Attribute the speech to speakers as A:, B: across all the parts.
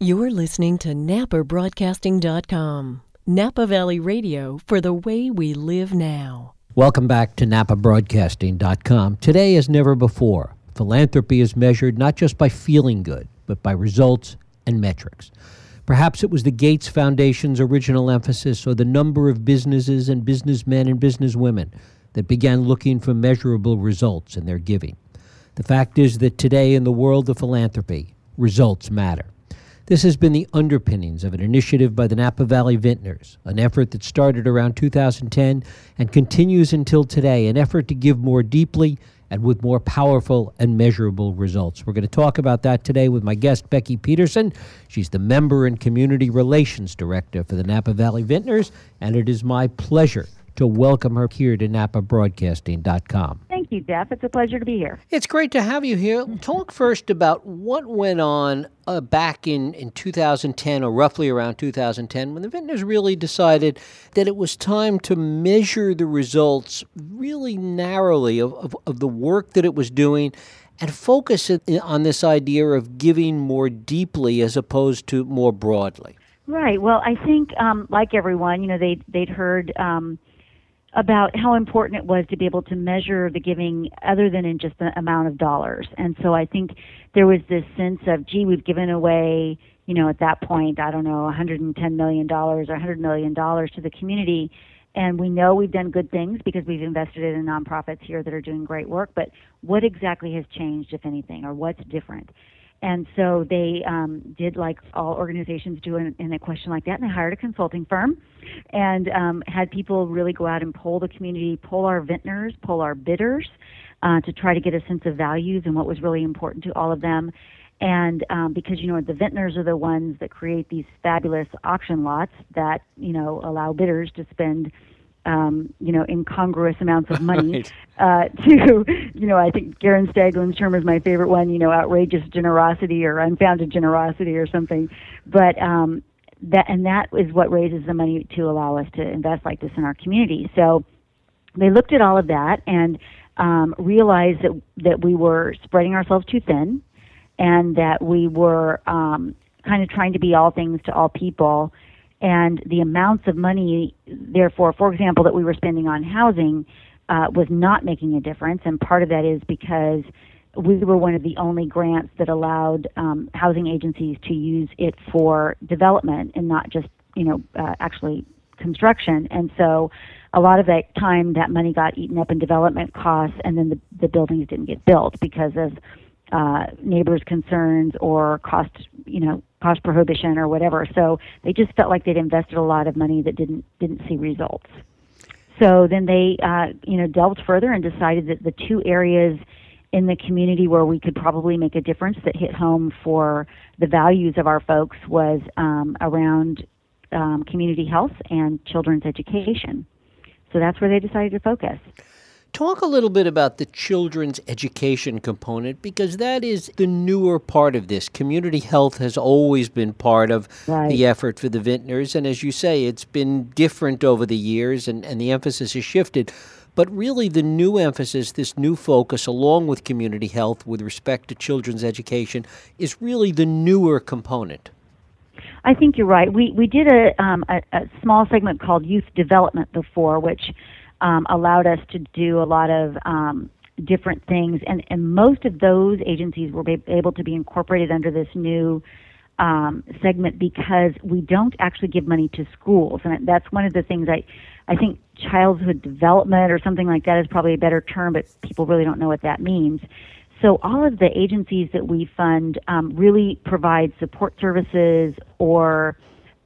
A: You're listening to NapaBroadcasting.com, Napa Valley Radio for the way we live now.
B: Welcome back to NapaBroadcasting.com. Today, as never before, philanthropy is measured not just by feeling good, but by results and metrics. Perhaps it was the Gates Foundation's original emphasis or the number of businesses and businessmen and businesswomen that began looking for measurable results in their giving. The fact is that today, in the world of philanthropy, results matter. This has been the underpinnings of an initiative by the Napa Valley Vintners, an effort that started around 2010 and continues until today, an effort to give more deeply and with more powerful and measurable results. We're going to talk about that today with my guest, Becky Peterson. She's the Member and Community Relations Director for the Napa Valley Vintners, and it is my pleasure to welcome her here to NapaBroadcasting.com.
C: Thank you, Jeff. It's a pleasure to be here.
B: It's great to have you here. Talk first about what went on uh, back in, in 2010 or roughly around 2010 when the vintners really decided that it was time to measure the results really narrowly of, of, of the work that it was doing and focus it on this idea of giving more deeply as opposed to more broadly.
C: Right. Well, I think, um, like everyone, you know, they they'd heard um, about how important it was to be able to measure the giving other than in just the amount of dollars. And so I think there was this sense of, gee, we've given away, you know, at that point, I don't know, $110 million or $100 million to the community. And we know we've done good things because we've invested in nonprofits here that are doing great work. But what exactly has changed, if anything, or what's different? And so they um, did, like all organizations do in, in, a question like that, and they hired a consulting firm and um, had people really go out and poll the community, poll our vintners, poll our bidders uh, to try to get a sense of values and what was really important to all of them. And um, because, you know, the vintners are the ones that create these fabulous auction lots that, you know, allow bidders to spend um, you know, incongruous amounts of money right. uh, to, you know, I think Garen Staglin's term is my favorite one, you know, outrageous generosity or unfounded generosity or something. But um, that and that is what raises the money to allow us to invest like this in our community. So they looked at all of that and um, realized that that we were spreading ourselves too thin, and that we were um, kind of trying to be all things to all people and the amounts of money, therefore, for example, that we were spending on housing uh, was not making a difference. And part of that is because we were one of the only grants that allowed um, housing agencies to use it for development and not just, you know, uh, actually construction. And so a lot of that time, that money got eaten up in development costs, and then the, the buildings didn't get built because of uh, neighbors' concerns or cost, you know, cost prohibition or whatever. So they just felt like they'd invested a lot of money that didn't didn't see results. So then they, uh, you know, delved further and decided that the two areas in the community where we could probably make a difference that hit home for the values of our folks was um, around um, community health and children's education. So that's where they decided to focus.
B: Talk a little bit about the children's education component because that is the newer part of this. Community health has always been part of right. the effort for the vintners, and as you say, it's been different over the years and, and the emphasis has shifted. But really, the new emphasis, this new focus, along with community health with respect to children's education, is really the newer component.
C: I think you're right. We we did a, um, a, a small segment called youth development before, which um, allowed us to do a lot of um, different things, and, and most of those agencies were able to be incorporated under this new um, segment because we don't actually give money to schools, and that's one of the things I, I think childhood development or something like that is probably a better term, but people really don't know what that means. So all of the agencies that we fund um, really provide support services or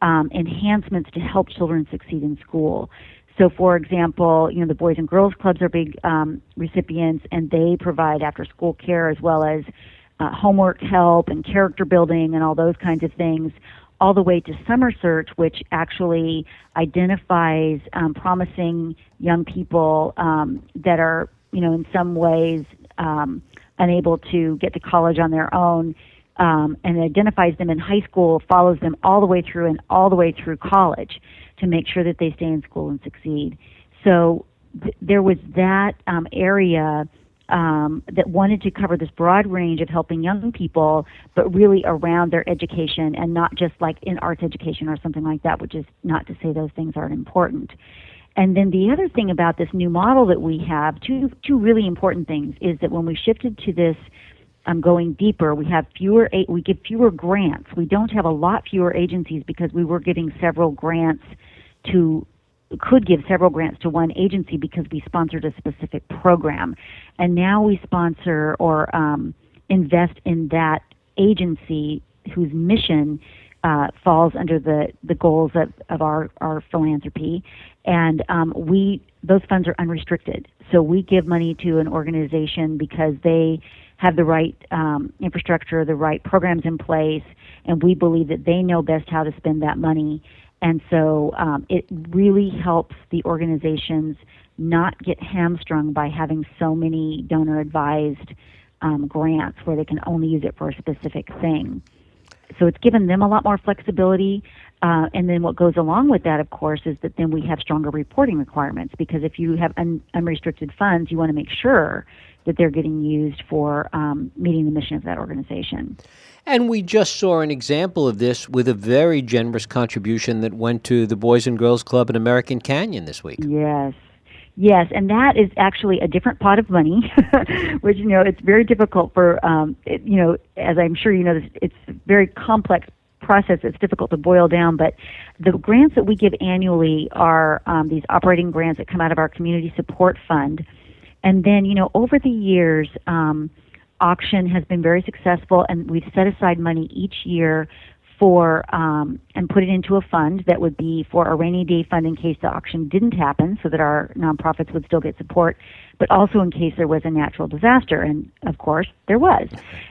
C: um, enhancements to help children succeed in school. So, for example, you know, the Boys and Girls Clubs are big um, recipients, and they provide after school care as well as uh, homework help and character building and all those kinds of things, all the way to Summer Search, which actually identifies um, promising young people um, that are, you know, in some ways um, unable to get to college on their own. Um, and identifies them in high school, follows them all the way through and all the way through college to make sure that they stay in school and succeed. So th- there was that um, area um, that wanted to cover this broad range of helping young people, but really around their education and not just like in arts education or something like that, which is not to say those things aren't important. And then the other thing about this new model that we have, two two really important things, is that when we shifted to this um, going deeper, we have fewer we give fewer grants. We don't have a lot fewer agencies because we were giving several grants to could give several grants to one agency because we sponsored a specific program, and now we sponsor or um, invest in that agency whose mission uh, falls under the, the goals of, of our, our philanthropy and um, we those funds are unrestricted. So we give money to an organization because they have the right um, infrastructure, the right programs in place, and we believe that they know best how to spend that money. And so um, it really helps the organizations not get hamstrung by having so many donor advised um, grants where they can only use it for a specific thing. So it's given them a lot more flexibility. Uh, and then what goes along with that, of course, is that then we have stronger reporting requirements because if you have un- unrestricted funds, you want to make sure that they're getting used for um, meeting the mission of that organization.
B: And we just saw an example of this with a very generous contribution that went to the Boys and Girls Club in American Canyon this week.
C: Yes. Yes, and that is actually a different pot of money, which you know it's very difficult for um, it, you know as I'm sure you know it's a very complex process it's difficult to boil down, but the grants that we give annually are um, these operating grants that come out of our community support fund. And then, you know, over the years, um, auction has been very successful, and we've set aside money each year for um, and put it into a fund that would be for a rainy day fund in case the auction didn't happen, so that our nonprofits would still get support but also in case there was a natural disaster. And of course, there was.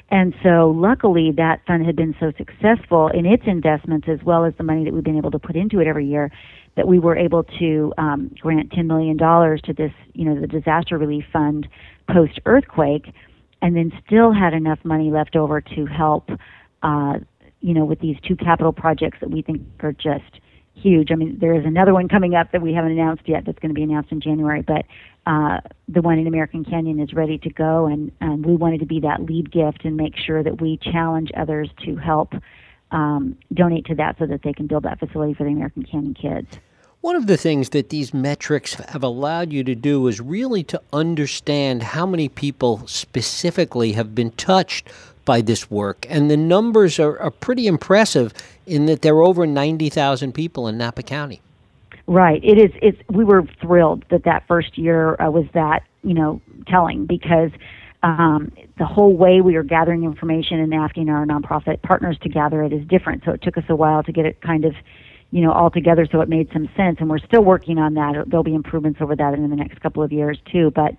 C: And so, luckily, that fund had been so successful in its investments as well as the money that we've been able to put into it every year that we were able to um, grant $10 million to this, you know, the disaster relief fund post earthquake, and then still had enough money left over to help, uh, you know, with these two capital projects that we think are just huge. I mean, there is another one coming up that we haven't announced yet that's going to be announced in January, but uh, the one in American Canyon is ready to go, and, and we wanted to be that lead gift and make sure that we challenge others to help um, donate to that so that they can build that facility for the American Canyon kids.
B: One of the things that these metrics have allowed you to do is really to understand how many people specifically have been touched by this work. And the numbers are, are pretty impressive in that there are over 90,000 people in Napa County.
C: Right. It is. It's. We were thrilled that that first year uh, was that you know telling because um, the whole way we are gathering information and asking our nonprofit partners to gather it is different. So it took us a while to get it kind of you know all together so it made some sense. And we're still working on that. There'll be improvements over that in the next couple of years too. But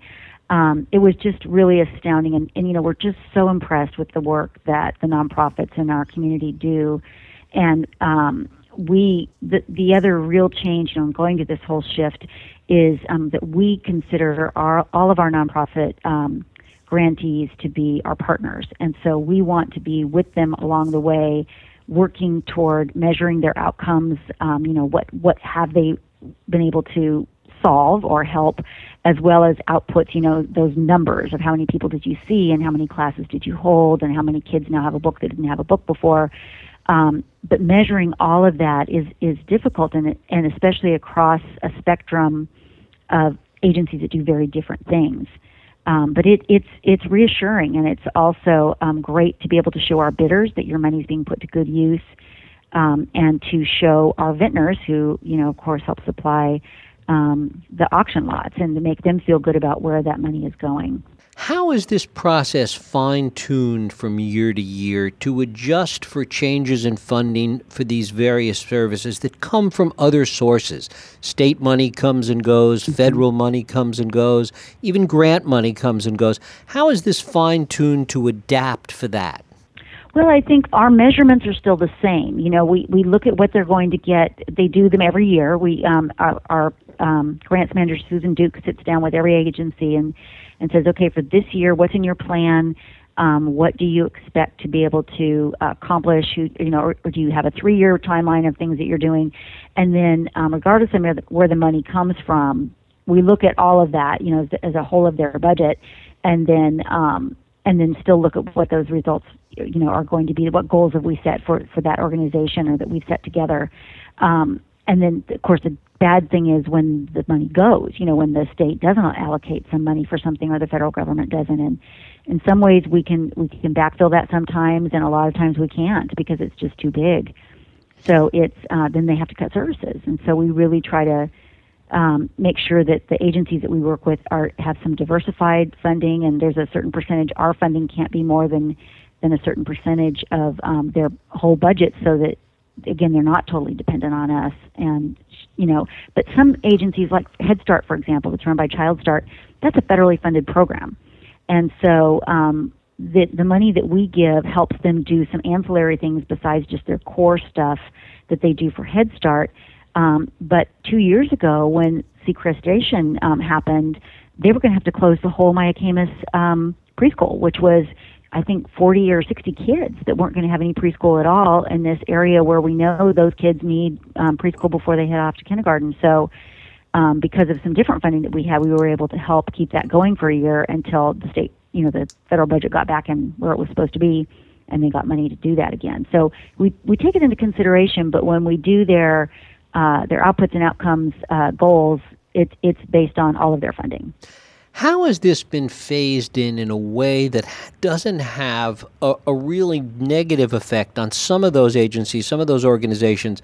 C: um, it was just really astounding. And, and you know we're just so impressed with the work that the nonprofits in our community do. And um, we the the other real change, you know, going to this whole shift, is um, that we consider our all of our nonprofit um, grantees to be our partners, and so we want to be with them along the way, working toward measuring their outcomes. Um, you know, what what have they been able to solve or help, as well as outputs. You know, those numbers of how many people did you see, and how many classes did you hold, and how many kids now have a book that didn't have a book before. Um, but measuring all of that is is difficult, and and especially across a spectrum of agencies that do very different things. Um, but it, it's it's reassuring, and it's also um, great to be able to show our bidders that your money is being put to good use, um, and to show our vintners, who you know, of course, help supply um, the auction lots, and to make them feel good about where that money is going.
B: How is this process fine tuned from year to year to adjust for changes in funding for these various services that come from other sources? State money comes and goes, mm-hmm. federal money comes and goes, even grant money comes and goes. How is this fine tuned to adapt for that?
C: Well, I think our measurements are still the same. You know, we, we look at what they're going to get. They do them every year. We um, our, our um, grants manager Susan Duke sits down with every agency and and says, okay, for this year, what's in your plan? Um, what do you expect to be able to uh, accomplish? You, you know, or, or, do you have a three-year timeline of things that you're doing? And then, um, regardless of where the money comes from, we look at all of that, you know, as, as a whole of their budget, and then um, and then still look at what those results you know are going to be. What goals have we set for for that organization or that we've set together? Um, and then of course the bad thing is when the money goes. You know, when the state doesn't allocate some money for something or the federal government doesn't. And in some ways we can we can backfill that sometimes, and a lot of times we can't because it's just too big. So it's uh, then they have to cut services, and so we really try to um, make sure that the agencies that we work with are have some diversified funding, and there's a certain percentage. Our funding can't be more than than a certain percentage of um, their whole budget, so that again they're not totally dependent on us. And you know, but some agencies like Head Start, for example, that's run by Child Start, that's a federally funded program, and so um, the the money that we give helps them do some ancillary things besides just their core stuff that they do for Head Start um, but two years ago, when sequestration um, happened, they were going to have to close the whole Miaquemis um, preschool, which was, I think, 40 or 60 kids that weren't going to have any preschool at all in this area where we know those kids need um, preschool before they head off to kindergarten. So, um, because of some different funding that we had, we were able to help keep that going for a year until the state, you know, the federal budget got back in where it was supposed to be, and they got money to do that again. So we we take it into consideration, but when we do their uh, their outputs and outcomes uh, goals, it, it's based on all of their funding.
B: How has this been phased in in a way that doesn't have a, a, really negative effect on some of those agencies, some of those organizations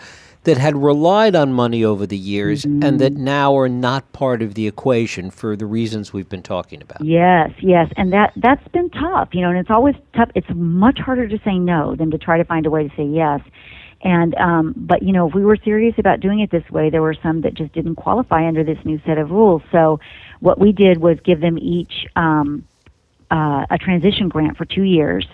B: that had relied on money over the years mm-hmm. and that now are not part of the equation for the reasons we've been talking about?
C: Yes, yes, and that that's been tough, you know, and it's always tough. It's much harder to say no than to try to find a way to say yes. And um, but you know, if we were serious about doing it this way, there were some that just didn't qualify under this new set of rules. So what we did was give them each um, uh, a transition grant for two years.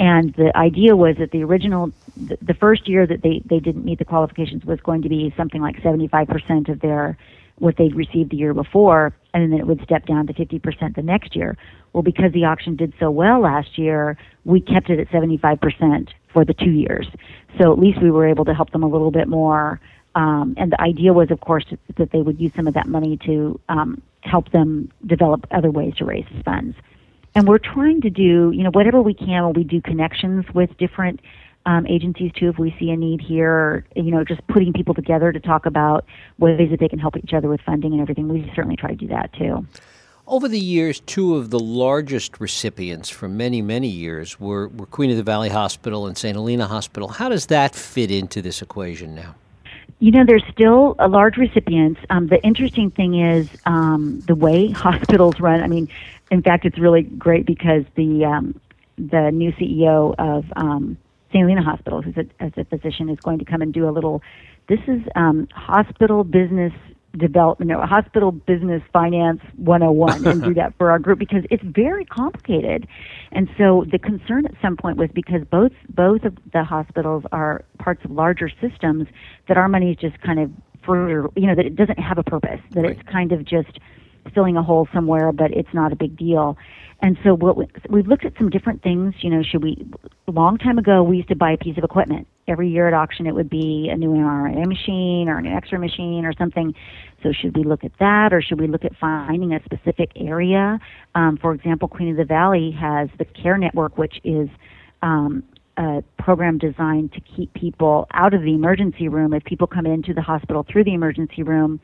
C: And the idea was that the original, the, first year that they, they didn't meet the qualifications was going to be something like 75% of their what they'd received the year before, and then it would step down to 50% the next year. Well, because the auction did so well last year, we kept it at 75% for the two years. So at least we were able to help them a little bit more. Um, and the idea was, of course, that they would use some of that money to um, help them develop other ways to raise funds. And we're trying to do, you know, whatever we can when we do connections with different um, agencies too. If we see a need here, you know, just putting people together to talk about ways that they can help each other with funding and everything, we certainly try to do that too.
B: Over the years, two of the largest recipients for many, many years were, were Queen of the Valley Hospital and St. Helena Hospital. How does that fit into this equation now?
C: You know, there's still a large recipients. Um, the interesting thing is um, the way hospitals run. I mean, in fact, it's really great because the um, the new CEO of um, St. Helena Hospital, who's a, as a physician, is going to come and do a little. This is um, hospital business development, you know, hospital business finance 101 and do that for our group because it's very complicated. And so the concern at some point was because both both of the hospitals are parts of larger systems that our money is just kind of for you know that it doesn't have a purpose that right. it's kind of just filling a hole somewhere but it's not a big deal. And so what we, we've looked at some different things. You know, should we? A long time ago, we used to buy a piece of equipment every year at auction. It would be a new MRI machine or an X-ray machine or something. So should we look at that, or should we look at finding a specific area? Um, for example, Queen of the Valley has the Care Network, which is um, a program designed to keep people out of the emergency room. If people come into the hospital through the emergency room,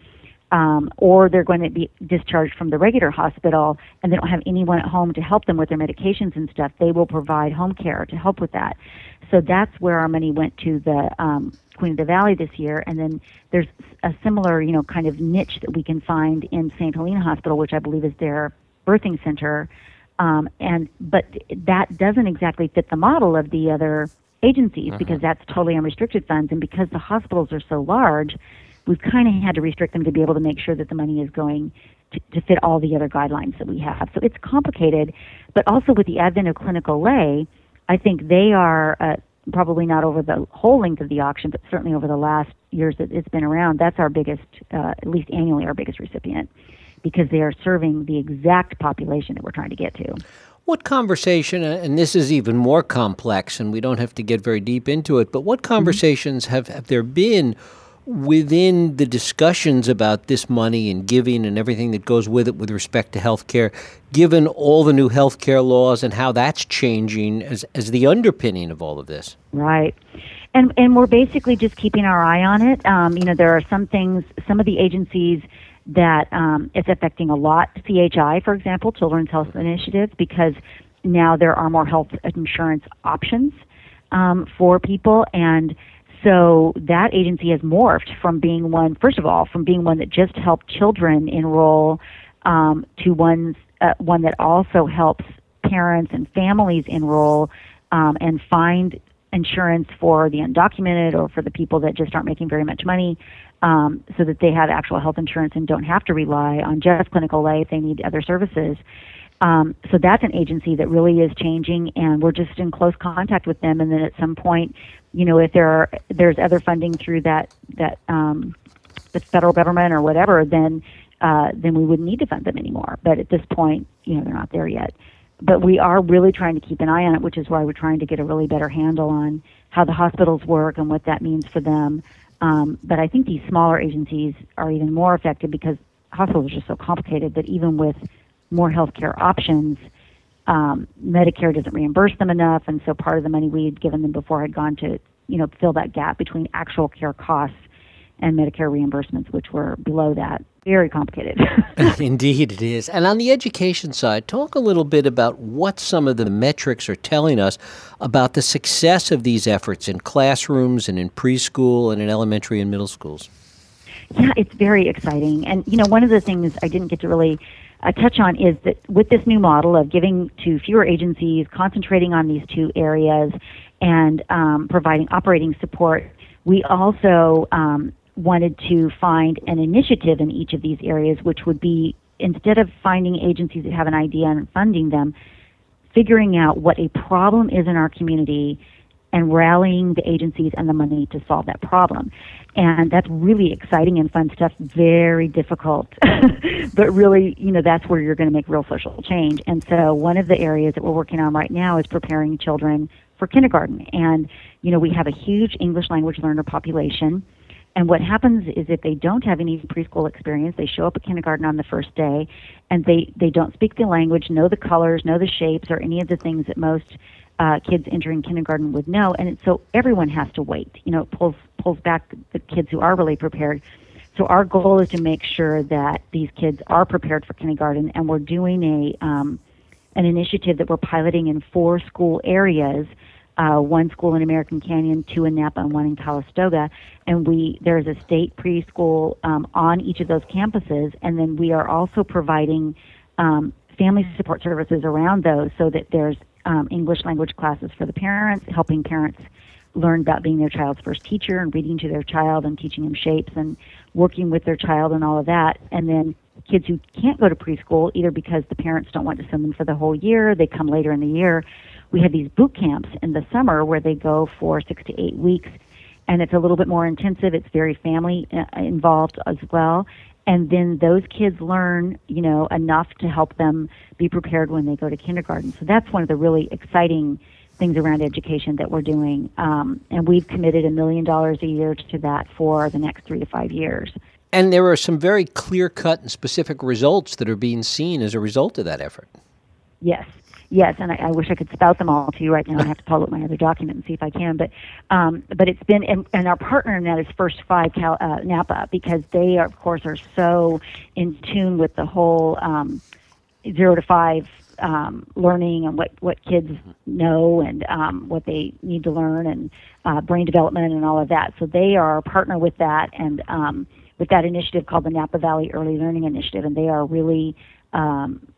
C: um, or they're going to be discharged from the regular hospital and they don't have anyone at home to help them with their medications and stuff, they will provide home care to help with that. So that's where our money went to the um, Queen of the Valley this year. And then there's a similar, you know, kind of niche that we can find in St. Helena Hospital, which I believe is their birthing center. Um, and but that doesn't exactly fit the model of the other agencies uh-huh. because that's totally unrestricted funds, and because the hospitals are so large, we've kind of had to restrict them to be able to make sure that the money is going to, to fit all the other guidelines that we have. So it's complicated, but also with the advent of Clinic Ole, I think they are uh, probably not over the whole length of the auction, but certainly over the last years that it's been around. That's our biggest, uh, at least annually, our biggest recipient because they are serving the exact population that we're trying to get to.
B: What conversation, and this is even more complex, and we don't have to get very deep into it, but what mm-hmm. conversations mm-hmm. have, have there been within the discussions about this money and giving and everything that goes with it with respect to health care, given all the new health care laws and how that's changing as, as the underpinning of all of this?
C: Right. And, and we're basically just keeping our eye on it. Um, you know, there are some things, some of the agencies that um, it's affecting a lot. CHI, for example, Children's Health Initiative, because now there are more health insurance options um, for people. And so that agency has morphed from being one, first of all, from being one that just helped children enroll um, to one's, uh, one that also helps parents and families enroll um, and find insurance for the undocumented or for the people that just aren't making very much money um, so that they have actual health insurance and don't have to rely on just Clinic Ole if they need other services. Um, so that's an agency that really is changing, and we're just in close contact with them. And then at some point, you know, if there are there's other funding through that that um, the federal government or whatever, then uh, then we wouldn't need to fund them anymore. But at this point, you know, they're not there yet. But we are really trying to keep an eye on it, which is why we're trying to get a really better handle on how the hospitals work and what that means for them. Um, but I think these smaller agencies are even more affected because hospitals are just so complicated that even with more healthcare options, um, Medicare doesn't reimburse them enough, and so part of the money we had given them before had gone to, you know, fill that gap between actual care costs and Medicare reimbursements, which were below that. Very complicated.
B: Indeed, it is. And on the education side, talk a little bit about what some of the metrics are telling us about the success of these efforts in classrooms and in preschool and in elementary and middle schools.
C: Yeah, it's very exciting. And, you know, one of the things I didn't get to really uh, touch on is that with this new model of giving to fewer agencies, concentrating on these two areas, and um, providing operating support, we also um, wanted to find an initiative in each of these areas, which would be instead of finding agencies that have an idea and funding them, figuring out what a problem is in our community and rallying the agencies and the money to solve that problem. And that's really exciting and fun stuff, very difficult. but really, you know, that's where you're going to make real social change. And so one of the areas that we're working on right now is preparing children for kindergarten. And, you know, we have a huge English language learner population. And what happens is if they don't have any preschool experience, they show up at kindergarten on the first day and they, they don't speak the language, know the colors, know the shapes, or any of the things that most uh, kids entering kindergarten would know, and so everyone has to wait. You know, it pulls pulls back the kids who are really prepared. So our goal is to make sure that these kids are prepared for kindergarten, and we're doing a um, an initiative that we're piloting in four school areas. Uh, one school in American Canyon, two in Napa, and one in Calistoga. And we there's a state preschool um, on each of those campuses, and then we are also providing um, family support services around those, so that there's um, English language classes for the parents, helping parents learn about being their child's first teacher and reading to their child and teaching them shapes and working with their child and all of that. And then kids who can't go to preschool, either because the parents don't want to send them for the whole year, they come later in the year. We have these boot camps in the summer where they go for six to eight weeks, and it's a little bit more intensive. It's very family uh, involved as well and then those kids learn, you know, enough to help them be prepared when they go to kindergarten. So that's one of the really exciting things around education that we're doing, um, and we've committed a million dollars a year to that for the next three to five years.
B: And there are some very clear cut and specific results that are being seen as a result of that effort.
C: Yes, yes, and I, I, wish I could spout them all to you right now. I have to pull up my other document and see if I can. But um, but it's been and, and, our partner in that is First Five Cal, uh, Napa because they are, of course are so in tune with the whole um, zero to five um, learning and what what kids know and um, what they need to learn and uh, brain development and all of that. So they are a partner with that and um, with that initiative called the Napa Valley Early Learning Initiative, and they are really um,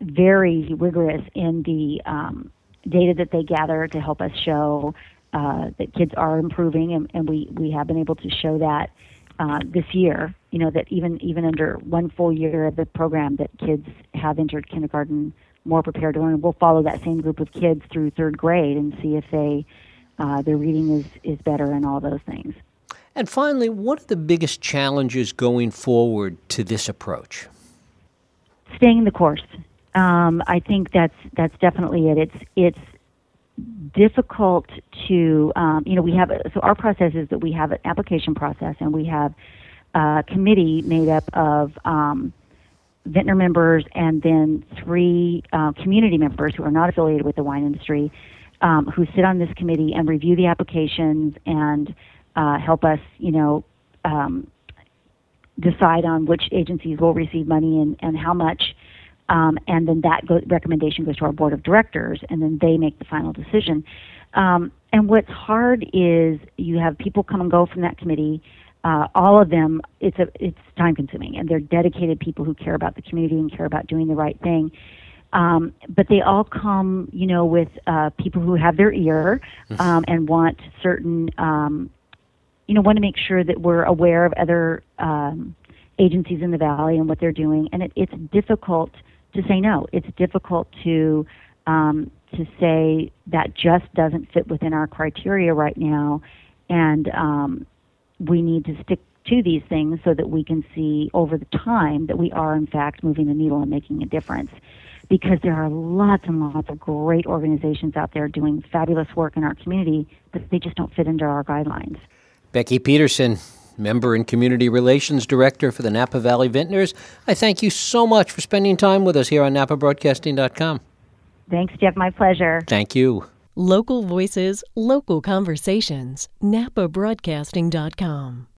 C: very rigorous in the um, data that they gather to help us show uh, that kids are improving, and, and, we, we have been able to show that uh, this year. You know that even even under one full year of the program, that kids have entered kindergarten more prepared to learn. We'll follow that same group of kids through third grade and see if they uh, their reading is is better and all those things.
B: And finally, what are the biggest challenges going forward to this approach?
C: Staying the course um, I think that's that's definitely it. It's it's difficult to, um, you know, we have, so our process is that we have an application process and we have a committee made up of um, vintner members and then three uh, community members who are not affiliated with the wine industry um, who sit on this committee and review the applications and uh, help us, you know, um, decide on which agencies will receive money and, and how much. Um, and then that go- recommendation goes to our board of directors, and then they make the final decision. Um, and what's hard is you have people come and go from that committee. Uh, all of them, it's a it's time consuming, and they're dedicated people who care about the community and care about doing the right thing. Um, but they all come, you know, with uh, people who have their ear um, and want certain um, you know, want to make sure that we're aware of other um, agencies in the valley and what they're doing. And it, it's difficult to say no. It's difficult to um, to say that just doesn't fit within our criteria right now, and um, we need to stick to these things so that we can see over the time that we are in fact moving the needle and making a difference. Because there are lots and lots of great organizations out there doing fabulous work in our community, but they just don't fit into our guidelines.
B: Becky Peterson, Member and Community Relations Director for the Napa Valley Vintners. I thank you so much for spending time with us here on NapaBroadcasting.com.
C: Thanks, Jeff. My pleasure.
B: Thank you.
A: Local voices, local conversations. NapaBroadcasting.com.